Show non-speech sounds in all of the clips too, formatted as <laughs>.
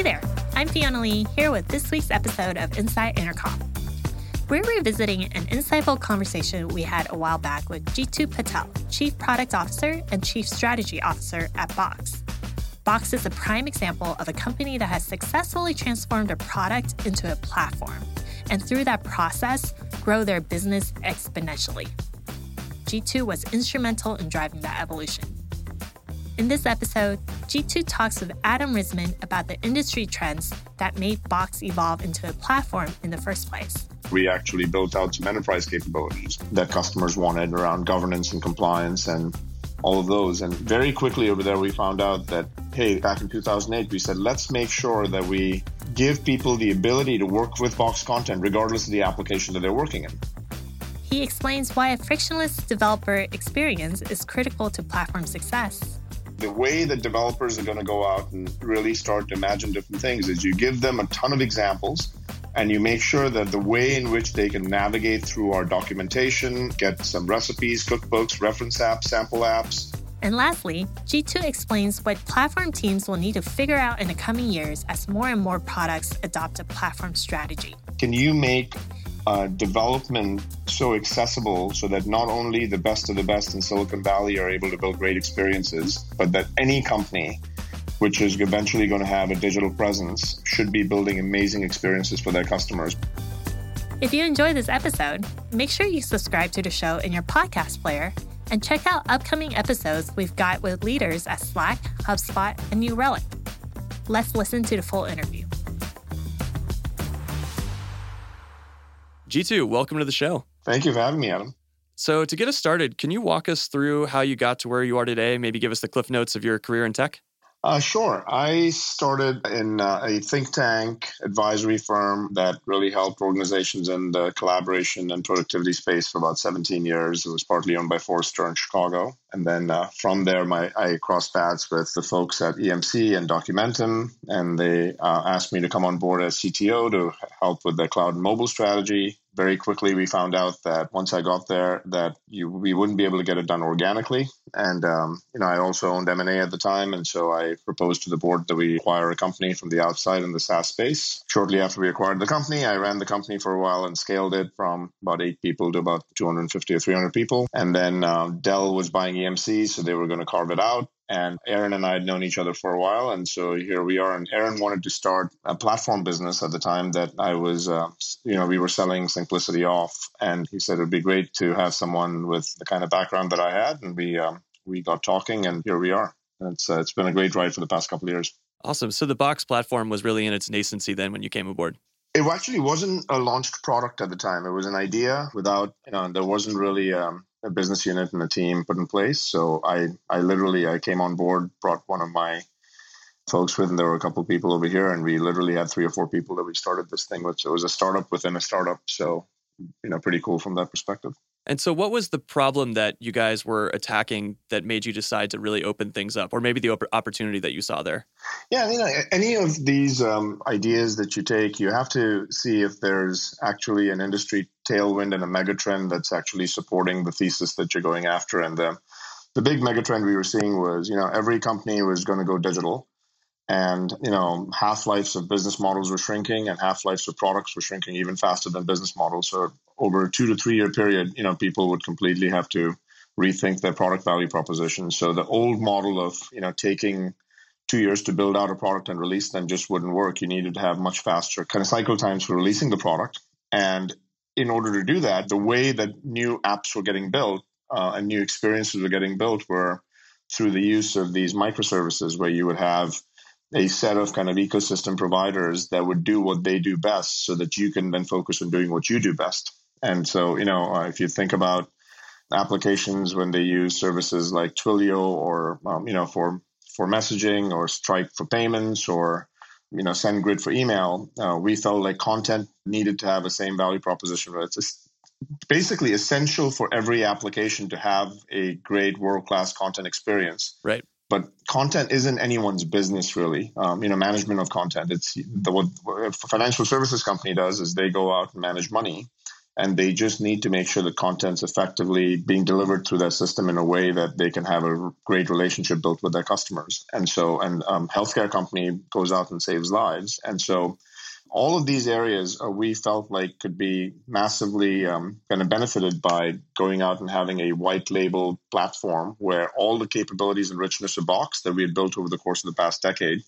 Hey there, I'm Fiona Lee here with this week's episode of Inside Intercom. We're revisiting an insightful conversation we had a while back with Jeetu Patel, Chief Product Officer and Chief Strategy Officer at Box. Box is a prime example of a company that has successfully transformed a product into a platform, and through that process, grow their business exponentially. Jeetu was instrumental in driving that evolution. In this episode, Jeetu talks with Adam Risman about the industry trends that made Box evolve into a platform in the first place. We actually built out some enterprise capabilities that customers wanted around governance and compliance and all of those. And very quickly over there, we found out that, hey, back in 2008, we said, let's make sure that we give people the ability to work with Box content regardless of the application that they're working in. He explains why a frictionless developer experience is critical to platform success. The way that developers are going to go out and really start to imagine different things is you give them a ton of examples and you make sure that the way in which they can navigate through our documentation, get some recipes, cookbooks, reference apps, sample apps. And lastly, Jeetu explains what platform teams will need to figure out in the coming years as more and more products adopt a platform strategy. Can you make uh, development so accessible so that not only the best of the best in Silicon Valley are able to build great experiences, but that any company which is eventually going to have a digital presence should be building amazing experiences for their customers. If you enjoyed this episode, make sure you subscribe to the show in your podcast player and check out upcoming episodes we've got with leaders at Slack, HubSpot, and New Relic. Let's listen to the full interview. Jeetu, welcome to the show. Thank you for having me, Adam. So, to get us started, can you walk us through how you got to where you are today? Maybe give us the cliff notes of your career in tech? Uh, sure. I started in uh, a think tank advisory firm that really helped organizations in the collaboration and productivity space for about 17 years. It was partly owned by Forrester in Chicago. And then uh, from there, my, I crossed paths with the folks at EMC and Documentum, and they uh, asked me to come on board as CTO to help with their cloud and mobile strategy very quickly we found out that once I got there that you, we wouldn't be able to get it done organically. And um, you know, I also owned M and A at the time, and so I proposed to the board that we acquire a company from the outside in the SaaS space. Shortly after we acquired the company, I ran the company for a while and scaled it from about eight people to about 250 or 300 people. And then um, Dell was buying EMC, so they were going to carve it out. And Aaron and I had known each other for a while. And so here we are. And Aaron wanted to start a platform business at the time that I was, uh, you know, we were selling Syncplicity off. And he said it would be great to have someone with the kind of background that I had. And we, um, we got talking, and here we are. It's, uh, it's been a great ride for the past couple of years. Awesome. So the Box platform was really in its nascency then when you came aboard. It actually wasn't a launched product at the time. It was an idea without, you know, there wasn't really um, a business unit and a team put in place. So I, I literally, I came on board, brought one of my folks with, and there were a couple of people over here, and we literally had three or four people that we started this thing with. So it was a startup within a startup. So, you know, pretty cool from that perspective. And so, what was the problem that you guys were attacking that made you decide to really open things up, or maybe the opportunity that you saw there? Yeah, you know, any of these um, ideas that you take, you have to see if there's actually an industry tailwind and a megatrend that's actually supporting the thesis that you're going after. And the the big megatrend we were seeing was, you know, every company was going to go digital. And you know half lives of business models were shrinking and half lives of products were shrinking even faster than business models. So over a two to three year period you know people would completely have to rethink their product value proposition. So the old model of you know taking two years to build out a product and release them just wouldn't work. You needed to have much faster kind of cycle times for releasing the product. And in order to do that the way that new apps were getting built uh, and new experiences were getting built were through the use of these microservices where you would have a set of kind of ecosystem providers that would do what they do best so that you can then focus on doing what you do best. And so, you know, uh, if you think about applications when they use services like Twilio or, um, you know, for, for messaging or Stripe for payments or, you know, SendGrid for email, uh, we felt like content needed to have the same value proposition. It's basically essential for every application to have a great world class content experience. Right but content isn't anyone's business really. Um, you know, management of content. It's the what a financial services company does is they go out and manage money, and they just need to make sure the content's effectively being delivered through their system in a way that they can have a great relationship built with their customers. And so, and um, healthcare company goes out and saves lives. And so, all of these areas uh, we felt like could be massively um, kind of benefited by going out and having a white label platform where all the capabilities and richness of Box that we had built over the course of the past decade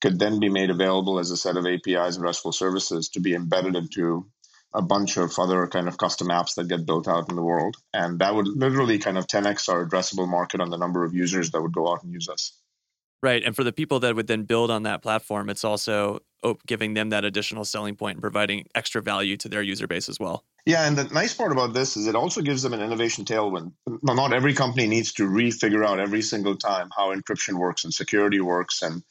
could then be made available as a set of APIs and RESTful services to be embedded into a bunch of other kind of custom apps that get built out in the world. And that would literally kind of 10x our addressable market on the number of users that would go out and use us. Right. And for the people that would then build on that platform, it's also oh, giving them that additional selling point and providing extra value to their user base as well. Yeah, and the nice part about this is it also gives them an innovation tailwind. Not every company needs to refigure out every single time how encryption works and security works and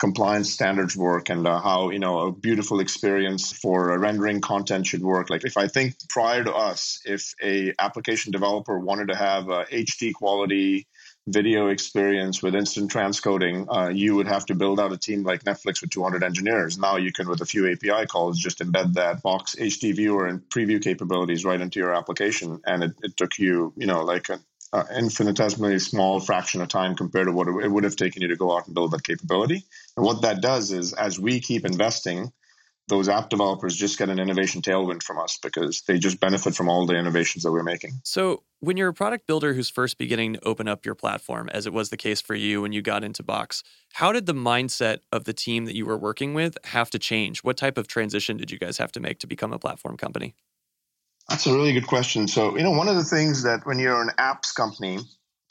compliance standards work and uh, how you know a beautiful experience for rendering content should work. Like if i think prior to us if a application developer wanted to have a hd quality video experience with instant transcoding uh, you would have to build out a team like netflix with 200 engineers. Now you can with a few api calls just embed that box hd viewer and preview capabilities right into your application. And it, it took you you know like a, uh, infinitesimally small fraction of time compared to what it would have taken you to go out and build that capability. And what that does is, as we keep investing, those app developers just get an innovation tailwind from us because they just benefit from all the innovations that we're making. So, when you're a product builder who's first beginning to open up your platform, as it was the case for you when you got into Box, how did the mindset of the team that you were working with have to change? What type of transition did you guys have to make to become a platform company? That's a really good question. So, you know, one of the things that when you're an apps company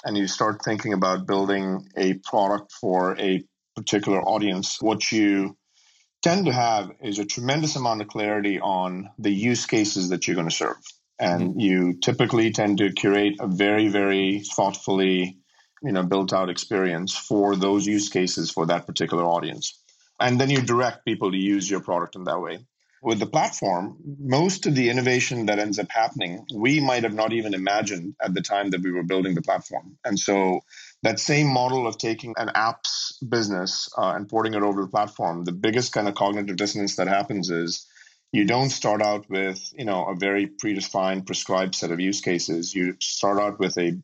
and you start thinking about building a product for a particular audience, what you tend to have is a tremendous amount of clarity on the use cases that you're going to serve. And mm-hmm. you typically tend to curate a very, very thoughtfully, you know, built out experience for those use cases for that particular audience. And then you direct people to use your product in that way with the platform, most of the innovation that ends up happening, we might have not even imagined at the time that we were building the platform. And so that same model of taking an apps business uh, and porting it over the platform, the biggest kind of cognitive dissonance that happens is you don't start out with you know a very predefined prescribed set of use cases. You start out with a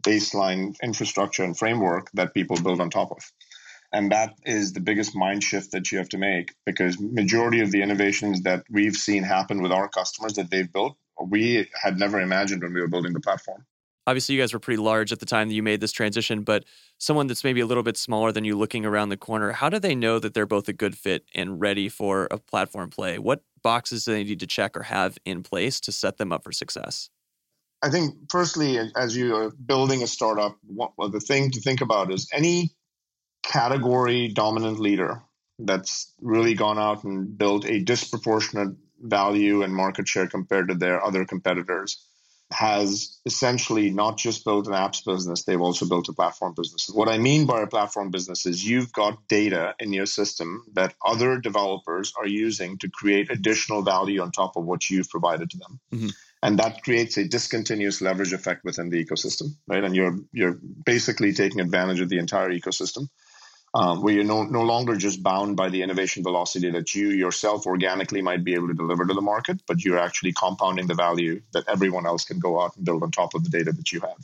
baseline infrastructure and framework that people build on top of. And that is the biggest mind shift that you have to make because majority of the innovations that we've seen happen with our customers that they've built we had never imagined when we were building the platform obviously you guys were pretty large at the time that you made this transition but someone that's maybe a little bit smaller than you looking around the corner how do they know that they're both a good fit and ready for a platform play? What boxes do they need to check or have in place to set them up for success? I think firstly as you are building a startup what, well, the thing to think about is any category dominant leader that's really gone out and built a disproportionate value and market share compared to their other competitors has essentially not just built an apps business, they've also built a platform business. What I mean by a platform business is you've got data in your system that other developers are using to create additional value on top of what you've provided to them. Mm-hmm. And that creates a discontinuous leverage effect within the ecosystem, right? And you're you're basically taking advantage of the entire ecosystem um, where you're no, no longer just bound by the innovation velocity that you yourself organically might be able to deliver to the market, but you're actually compounding the value that everyone else can go out and build on top of the data that you have.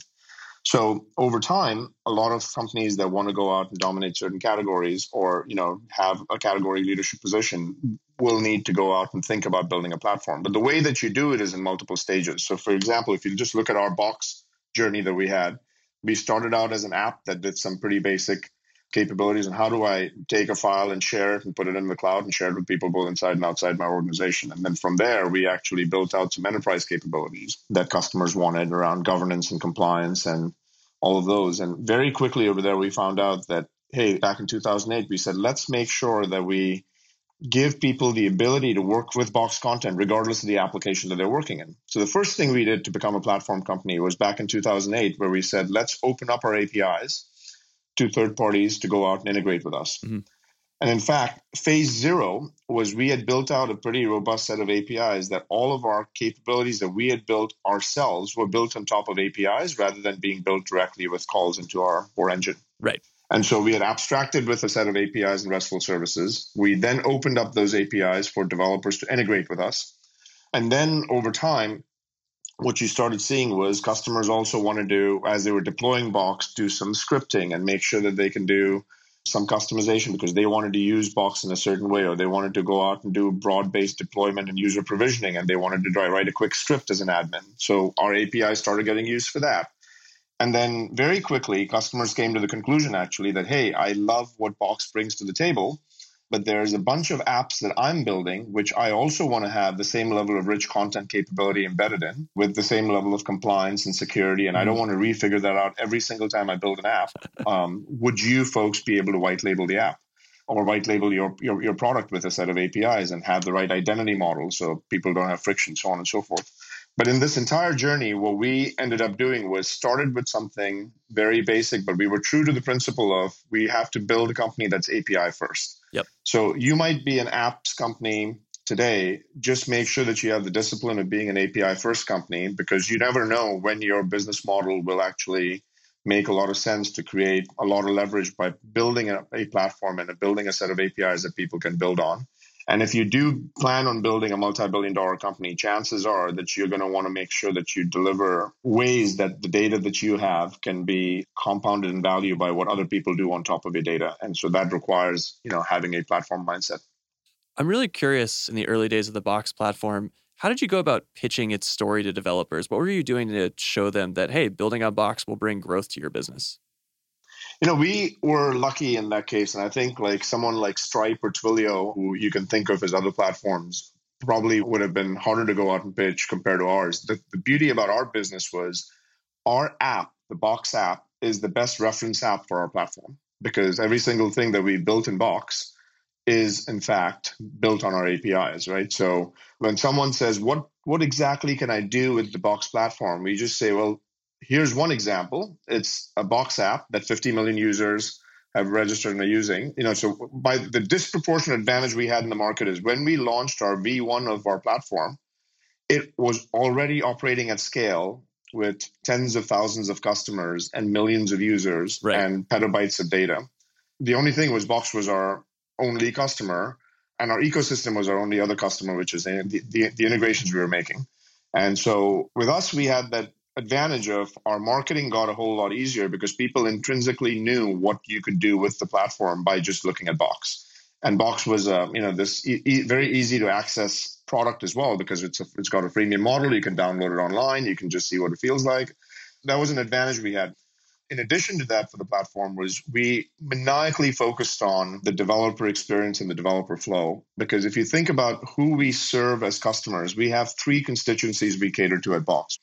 So over time, a lot of companies that want to go out and dominate certain categories or you know have a category leadership position will need to go out and think about building a platform. But the way that you do it is in multiple stages. So for example, if you just look at our box journey that we had, we started out as an app that did some pretty basic capabilities and how do I take a file and share it and put it in the cloud and share it with people both inside and outside my organization. And then from there, we actually built out some enterprise capabilities that customers wanted around governance and compliance and all of those. And very quickly over there, we found out that, hey, back in 2008, we said, let's make sure that we give people the ability to work with box content regardless of the application that they're working in. So the first thing we did to become a platform company was back in 2008 where we said let's open up our APIs to third parties to go out and integrate with us. Mm-hmm. And in fact, phase zero was we had built out a pretty robust set of APIs that all of our capabilities that we had built ourselves were built on top of APIs rather than being built directly with calls into our core engine. Right. And so we had abstracted with a set of APIs and RESTful services. We then opened up those APIs for developers to integrate with us. And then over time, what you started seeing was customers also want to do, as they were deploying Box, do some scripting and make sure that they can do some customization because they wanted to use Box in a certain way, or they wanted to go out and do broad based deployment and user provisioning, and they wanted to write a quick script as an admin. So our API started getting used for that. And then very quickly, customers came to the conclusion actually that, hey, I love what Box brings to the table but there's a bunch of apps that I'm building, which I also want to have the same level of rich content capability embedded in with the same level of compliance and security. And I don't mm-hmm. want to refigure that out every single time I build an app. <laughs> Um, would you folks be able to white label the app? Or white label your, your, your product with a set of APIs and have the right identity model so people don't have friction, so on and so forth. But in this entire journey, what we ended up doing was started with something very basic, but we were true to the principle of we have to build a company that's API first. Yep. So you might be an apps company today. Just make sure that you have the discipline of being an API first company because you never know when your business model will actually make a lot of sense to create a lot of leverage by building a, a platform and building a set of APIs that people can build on. And if you do plan on building a multi billion dollar company, chances are that you're going to want to make sure that you deliver ways that the data that you have can be compounded in value by what other people do on top of your data. And so that requires, you know, having a platform mindset. I'm really curious in the early days of the Box platform, how did you go about pitching its story to developers? What were you doing to show them that, hey, building a Box will bring growth to your business? You know, we were lucky in that case. And I think like someone like Stripe or Twilio, who you can think of as other platforms, probably would have been harder to go out and pitch compared to ours. The, the beauty about our business was our app, the Box app, is the best reference app for our platform because every single thing that we built in Box is in fact built on our APIs, right? So when someone says, "What what exactly can I do with the Box platform?" we just say, "Well, here's one example. It's a Box app that 50 million users have registered and are using. You know, so by the disproportionate advantage we had in the market is when we launched our V1 of our platform, it was already operating at scale with tens of thousands of customers and millions of users right. and petabytes of data. The only thing was Box was our only customer, and our ecosystem was our only other customer, which is the, the, the integrations we were making. And so with us, we had that advantage of our marketing got a whole lot easier because people intrinsically knew what you could do with the platform by just looking at Box. And Box was, uh, you know, this e- e- very easy to access product as well because it's a, it's got a freemium model. You can download it online. You can just see what it feels like. That was an advantage we had. In addition to that, for the platform was we maniacally focused on the developer experience and the developer flow. Because if you think about who we serve as customers, we have three constituencies we cater to at Box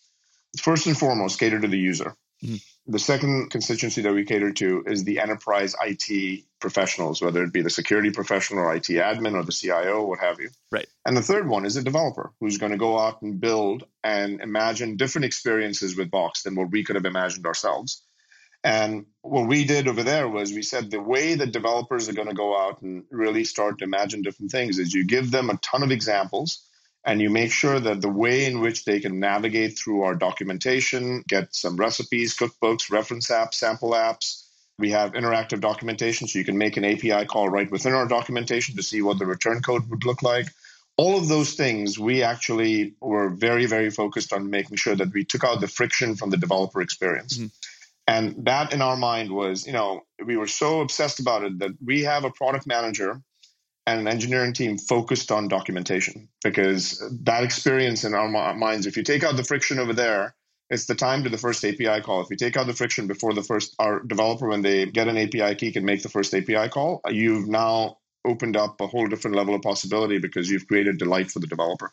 first and foremost cater to the user. Mm-hmm. The second constituency that we cater to is the enterprise IT professionals, whether it be the security professional or IT admin or the CIO, what have you. Right. And the third one is a developer who's going to go out and build and imagine different experiences with Box than what we could have imagined ourselves. And what we did over there was we said the way that developers are going to go out and really start to imagine different things is you give them a ton of examples and you make sure that the way in which they can navigate through our documentation, get some recipes, cookbooks, reference apps, sample apps. We have interactive documentation, so you can make an API call right within our documentation to see what the return code would look like. All of those things, we actually were very, very focused on making sure that we took out the friction from the developer experience. Mm-hmm. And that in our mind was, you know, we were so obsessed about it that we have a product manager and an engineering team focused on documentation because that experience in our minds, if you take out the friction over there, it's the time to the first API call. If you take out the friction before the first, our developer, when they get an API key, can make the first API call, you've now opened up a whole different level of possibility because you've created delight for the developer.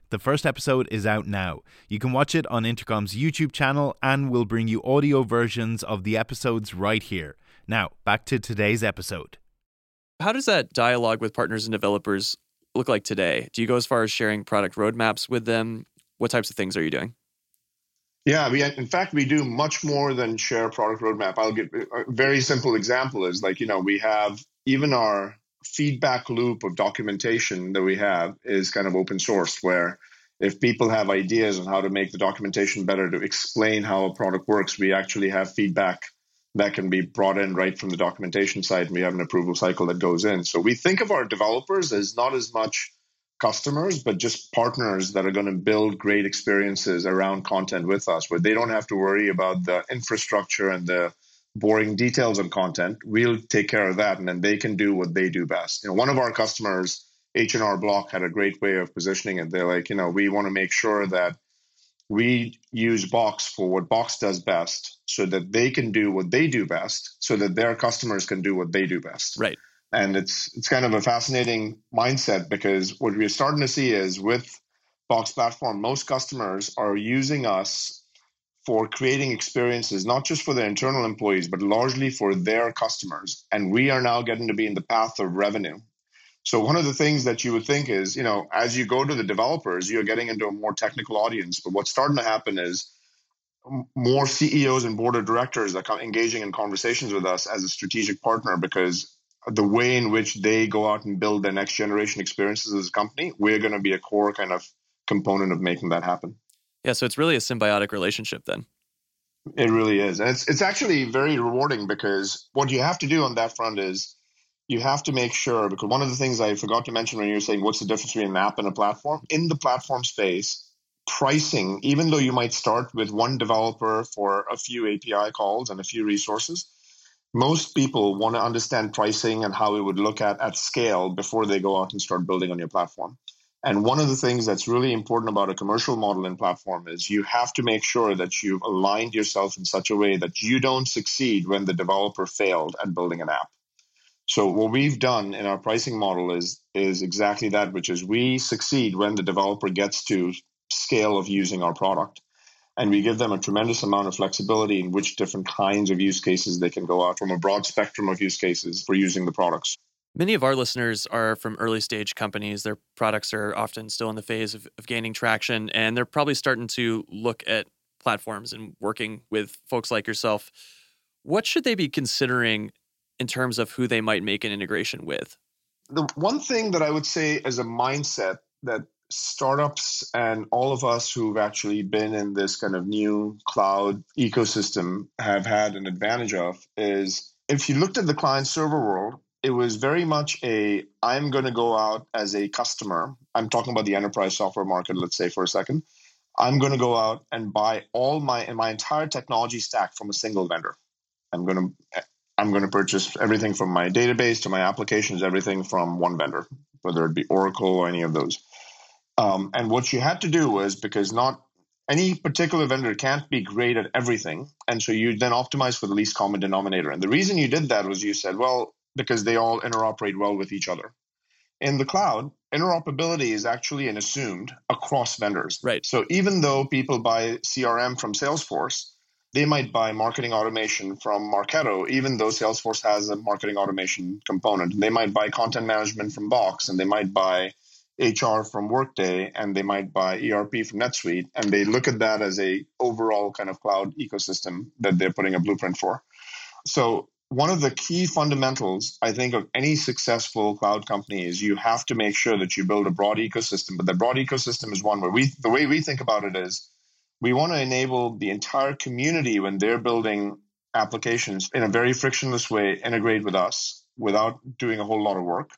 The first episode is out now. You can watch it on Intercom's YouTube channel, and we'll bring you audio versions of the episodes right here. Now, back to today's episode. How does that dialogue with partners and developers look like today? Do you go as far as sharing product roadmaps with them? What types of things are you doing? Yeah, we in fact we do much more than share product roadmap. I'll give a very simple example is like you know we have even our feedback loop of documentation that we have is kind of open source where if people have ideas on how to make the documentation better to explain how a product works, we actually have feedback that can be brought in right from the documentation side and we have an approval cycle that goes in. So we think of our developers as not as much customers, but just partners that are going to build great experiences around content with us, where they don't have to worry about the infrastructure and the boring details and content. We'll take care of that, and then they can do what they do best. You know, one of our customers, H&R Block, had a great way of positioning it. They're like, you know, we want to make sure that we use Box for what Box does best, so that they can do what they do best, so that their customers can do what they do best. Right and it's it's kind of a fascinating mindset because what we're starting to see is with box platform most customers are using us for creating experiences not just for their internal employees but largely for their customers. And we are now getting to be in the path of revenue. So one of the things that you would think is you know as you go to the developers you're getting into a more technical audience. But what's starting to happen is more CEOs and board of directors are engaging in conversations with us as a strategic partner because the way in which they go out and build their next generation experiences as a company, we're going to be a core kind of component of making that happen. Yeah, so it's really a symbiotic relationship then. It really is. And it's it's actually very rewarding because what you have to do on that front is you have to make sure because one of the things I forgot to mention when you were saying what's the difference between an app and a platform in the platform space pricing even though you might start with one developer for a few API calls and a few resources most people want to understand pricing and how it would look at at scale before they go out and start building on your platform. And one of the things that's really important about a commercial model in platform is you have to make sure that you've aligned yourself in such a way that you don't succeed when the developer failed at building an app. So what we've done in our pricing model is is exactly that, which is we succeed when the developer gets to scale of using our product and we give them a tremendous amount of flexibility in which different kinds of use cases they can go out from a broad spectrum of use cases for using the products. Many of our listeners are from early stage companies. Their products are often still in the phase of, of gaining traction, and they're probably starting to look at platforms and working with folks like yourself. What should they be considering in terms of who they might make an integration with? The one thing that I would say as a mindset that startups and all of us who've actually been in this kind of new cloud ecosystem have had an advantage of is if you looked at the client server world, it was very much a I'm going to go out as a customer. I'm talking about the enterprise software market, let's say for a second. I'm going to go out and buy all my my entire technology stack from a single vendor. I'm going to I'm going to purchase everything from my database to my applications, everything from one vendor, whether it be Oracle or any of those. Um, and what you had to do was because not any particular vendor can't be great at everything. And so you then optimize for the least common denominator. And the reason you did that was you said, well, because they all interoperate well with each other. In the cloud, interoperability is actually an assumed across vendors. Right. So even though people buy CRM from Salesforce, they might buy marketing automation from Marketo, even though Salesforce has a marketing automation component. They might buy content management from Box, and they might buy HR from Workday and they might buy ERP from NetSuite, and they look at that as a overall kind of cloud ecosystem that they're putting a blueprint for. So one of the key fundamentals, I think, of any successful cloud company is you have to make sure that you build a broad ecosystem. But the broad ecosystem is one where we, the way we think about it is, we want to enable the entire community when they're building applications in a very frictionless way, integrate with us without doing a whole lot of work.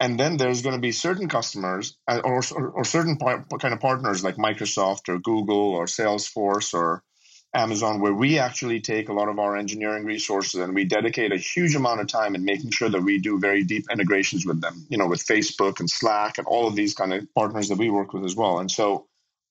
And then there's going to be certain customers uh, or, or, or certain par- kind of partners like Microsoft or Google or Salesforce or Amazon, where we actually take a lot of our engineering resources and we dedicate a huge amount of time in making sure that we do very deep integrations with them, you know, with Facebook and Slack and all of these kind of partners that we work with as well. And so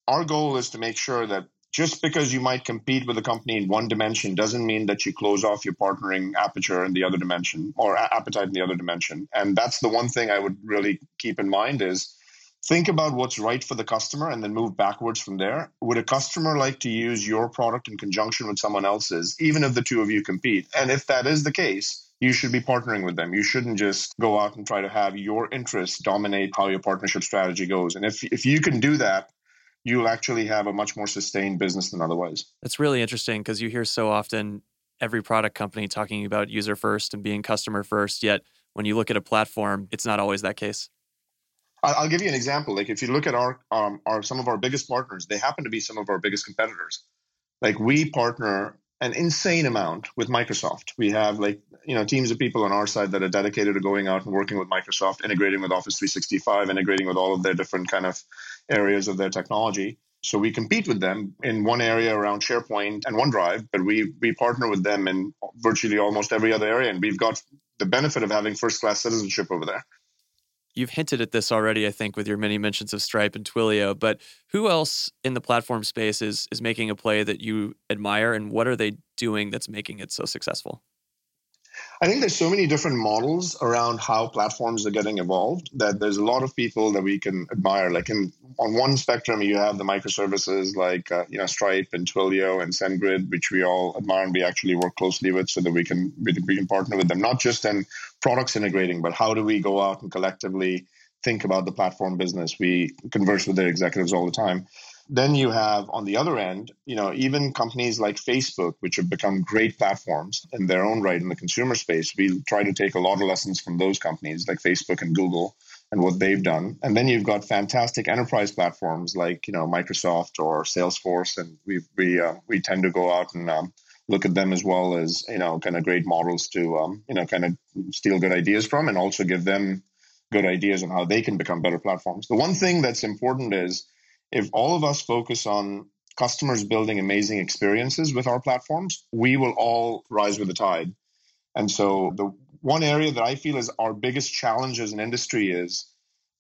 our goal is to make sure that just because you might compete with a company in one dimension doesn't mean that you close off your partnering aperture in the other dimension or appetite in the other dimension. And that's the one thing I would really keep in mind is think about what's right for the customer and then move backwards from there. Would a customer like to use your product in conjunction with someone else's, even if the two of you compete? And if that is the case, you should be partnering with them. You shouldn't just go out and try to have your interests dominate how your partnership strategy goes. And if, if you can do that, you'll actually have a much more sustained business than otherwise. That's really interesting because you hear so often every product company talking about user first and being customer first, yet when you look at a platform, it's not always that case. I'll give you an example. Like if you look at our um, our some of our biggest partners, they happen to be some of our biggest competitors. Like we partner an insane amount with Microsoft. We have like you know teams of people on our side that are dedicated to going out and working with Microsoft, integrating with Office 365, integrating with all of their different kind of areas of their technology. So we compete with them in one area around SharePoint and OneDrive, but we we partner with them in virtually almost every other area, and we've got the benefit of having first class citizenship over there. You've hinted at this already, I think, with your many mentions of Stripe and Twilio. But who else in the platform space is is making a play that you admire, and what are they doing that's making it so successful? I think there's so many different models around how platforms are getting evolved that there's a lot of people that we can admire. Like in on one spectrum, you have the microservices like uh, you know Stripe and Twilio and SendGrid, which we all admire and we actually work closely with, so that we can we, we can partner with them not just in products integrating, but how do we go out and collectively think about the platform business? We converse with their executives all the time. Then you have on the other end, you know, even companies like Facebook, which have become great platforms in their own right in the consumer space. We try to take a lot of lessons from those companies like Facebook and Google and what they've done. And then you've got fantastic enterprise platforms like you know Microsoft or Salesforce, and we we uh, we tend to go out and um, look at them as well as you know kind of great models to um, you know kind of steal good ideas from, and also give them good ideas on how they can become better platforms. The one thing that's important is if all of us focus on customers building amazing experiences with our platforms, we will all rise with the tide. And so the one area that I feel is our biggest challenge as an industry is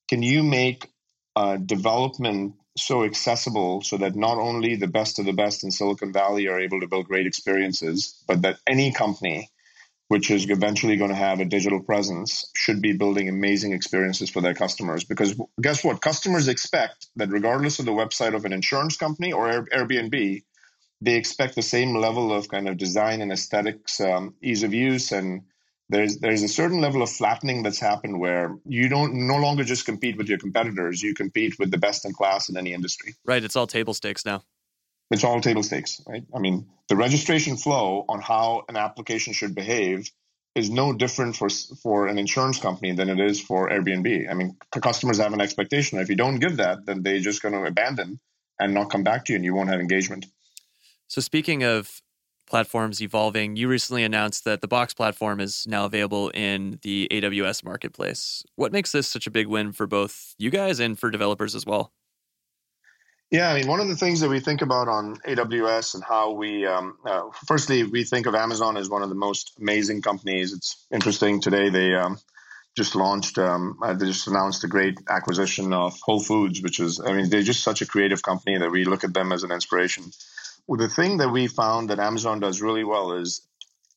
can you make uh, development so accessible so that not only the best of the best in Silicon Valley are able to build great experiences, but that any company which is eventually going to have a digital presence, should be building amazing experiences for their customers. Because guess what? Customers expect that regardless of the website of an insurance company or Airbnb, they expect the same level of kind of design and aesthetics, um, ease of use, and there's there's a certain level of flattening that's happened where you don't no longer just compete with your competitors, you compete with the best in class in any industry. Right. It's all table stakes now it's all table stakes, right? I mean, the registration flow on how an application should behave is no different for for an insurance company than it is for Airbnb. I mean, customers have an expectation. If you don't give that, then they're just going to abandon and not come back to you, and you won't have engagement. So, speaking of platforms evolving, you recently announced that the Box platform is now available in the AWS marketplace. What makes this such a big win for both you guys and for developers as well? Yeah, I mean, one of the things that we think about on AWS and how we, um, uh, firstly, we think of Amazon as one of the most amazing companies. It's interesting today they um, just launched, um, uh, they just announced a great acquisition of Whole Foods, which is, I mean, they're just such a creative company that we look at them as an inspiration. Well, the thing that we found that Amazon does really well is,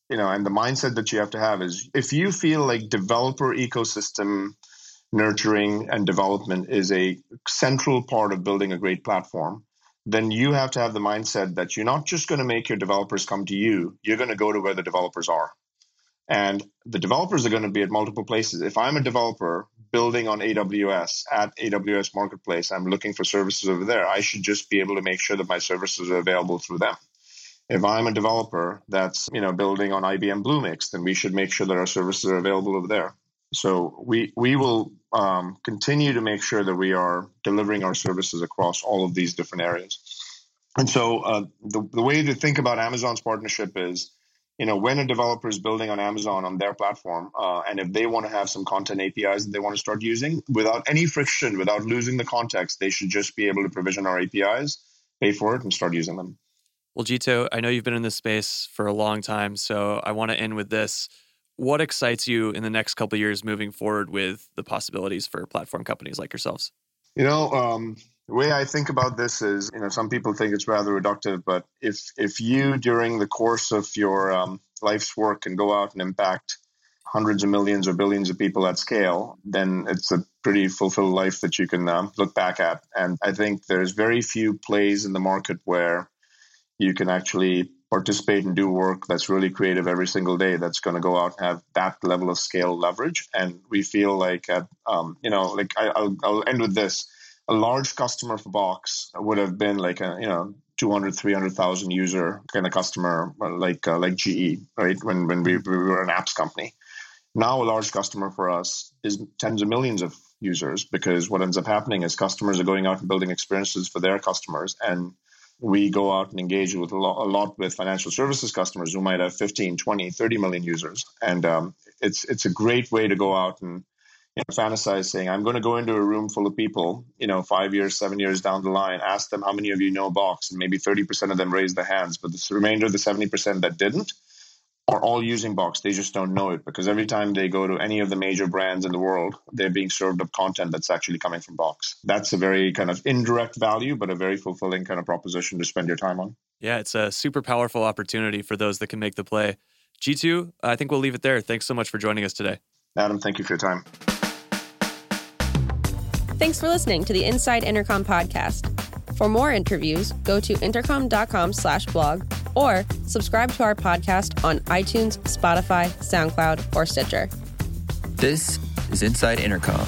you know, and the mindset that you have to have is if you feel like developer ecosystem nurturing and development is a central part of building a great platform, then you have to have the mindset that you're not just going to make your developers come to you, you're going to go to where the developers are. And the developers are going to be at multiple places. If I'm a developer building on AWS at AWS Marketplace, I'm looking for services over there, I should just be able to make sure that my services are available through them. if I'm a developer that's you know building on IBM Bluemix, then we should make sure that our services are available over there. So we we will um, continue to make sure that we are delivering our services across all of these different areas. And so uh, the the way to think about Amazon's partnership is, you know, when a developer is building on Amazon on their platform, uh, and if they want to have some content APIs that they want to start using without any friction, without losing the context, they should just be able to provision our APIs, pay for it, and start using them. Well, Jeetu, I know you've been in this space for a long time, so I want to end with this what excites you in the next couple years moving forward with the possibilities for platform companies like yourselves? You know, um, the way I think about this is, you know, some people think it's rather reductive, but if if you during the course of your um, life's work can go out and impact hundreds of millions or billions of people at scale, then it's a pretty fulfilled life that you can um, look back at. And I think there's very few plays in the market where you can actually participate and do work that's really creative every single day that's going to go out and have that level of scale leverage. And we feel like at, um, you know like I, will I'll end with this. A large customer for box would have been like a you know 200 300000 user kind of customer like uh, like ge right? When when we, we were an apps company. Now a large customer for us is tens of millions of users because what ends up happening is customers are going out and building experiences for their customers and we go out and engage with a lot, a lot, with financial services customers who might have 15 20 30 million users. And um, it's it's a great way to go out and you know, fantasize saying i'm going to go into a room full of people you know five years seven years down the line ask them how many of you know box and maybe 30% of them raise their hands but the remainder of the 70% that didn't are all using Box. They just don't know it because every time they go to any of the major brands in the world, they're being served up content that's actually coming from Box. That's a very kind of indirect value, but a very fulfilling kind of proposition to spend your time on. Yeah, it's a super powerful opportunity for those that can make the play. Jeetu, I think we'll leave it there. Thanks so much for joining us today. Adam, thank you for your time. Thanks for listening to the Inside Intercom podcast. For more interviews, go to intercom.com slash blog or subscribe to our podcast on iTunes, Spotify, SoundCloud, or Stitcher. This is Inside Intercom.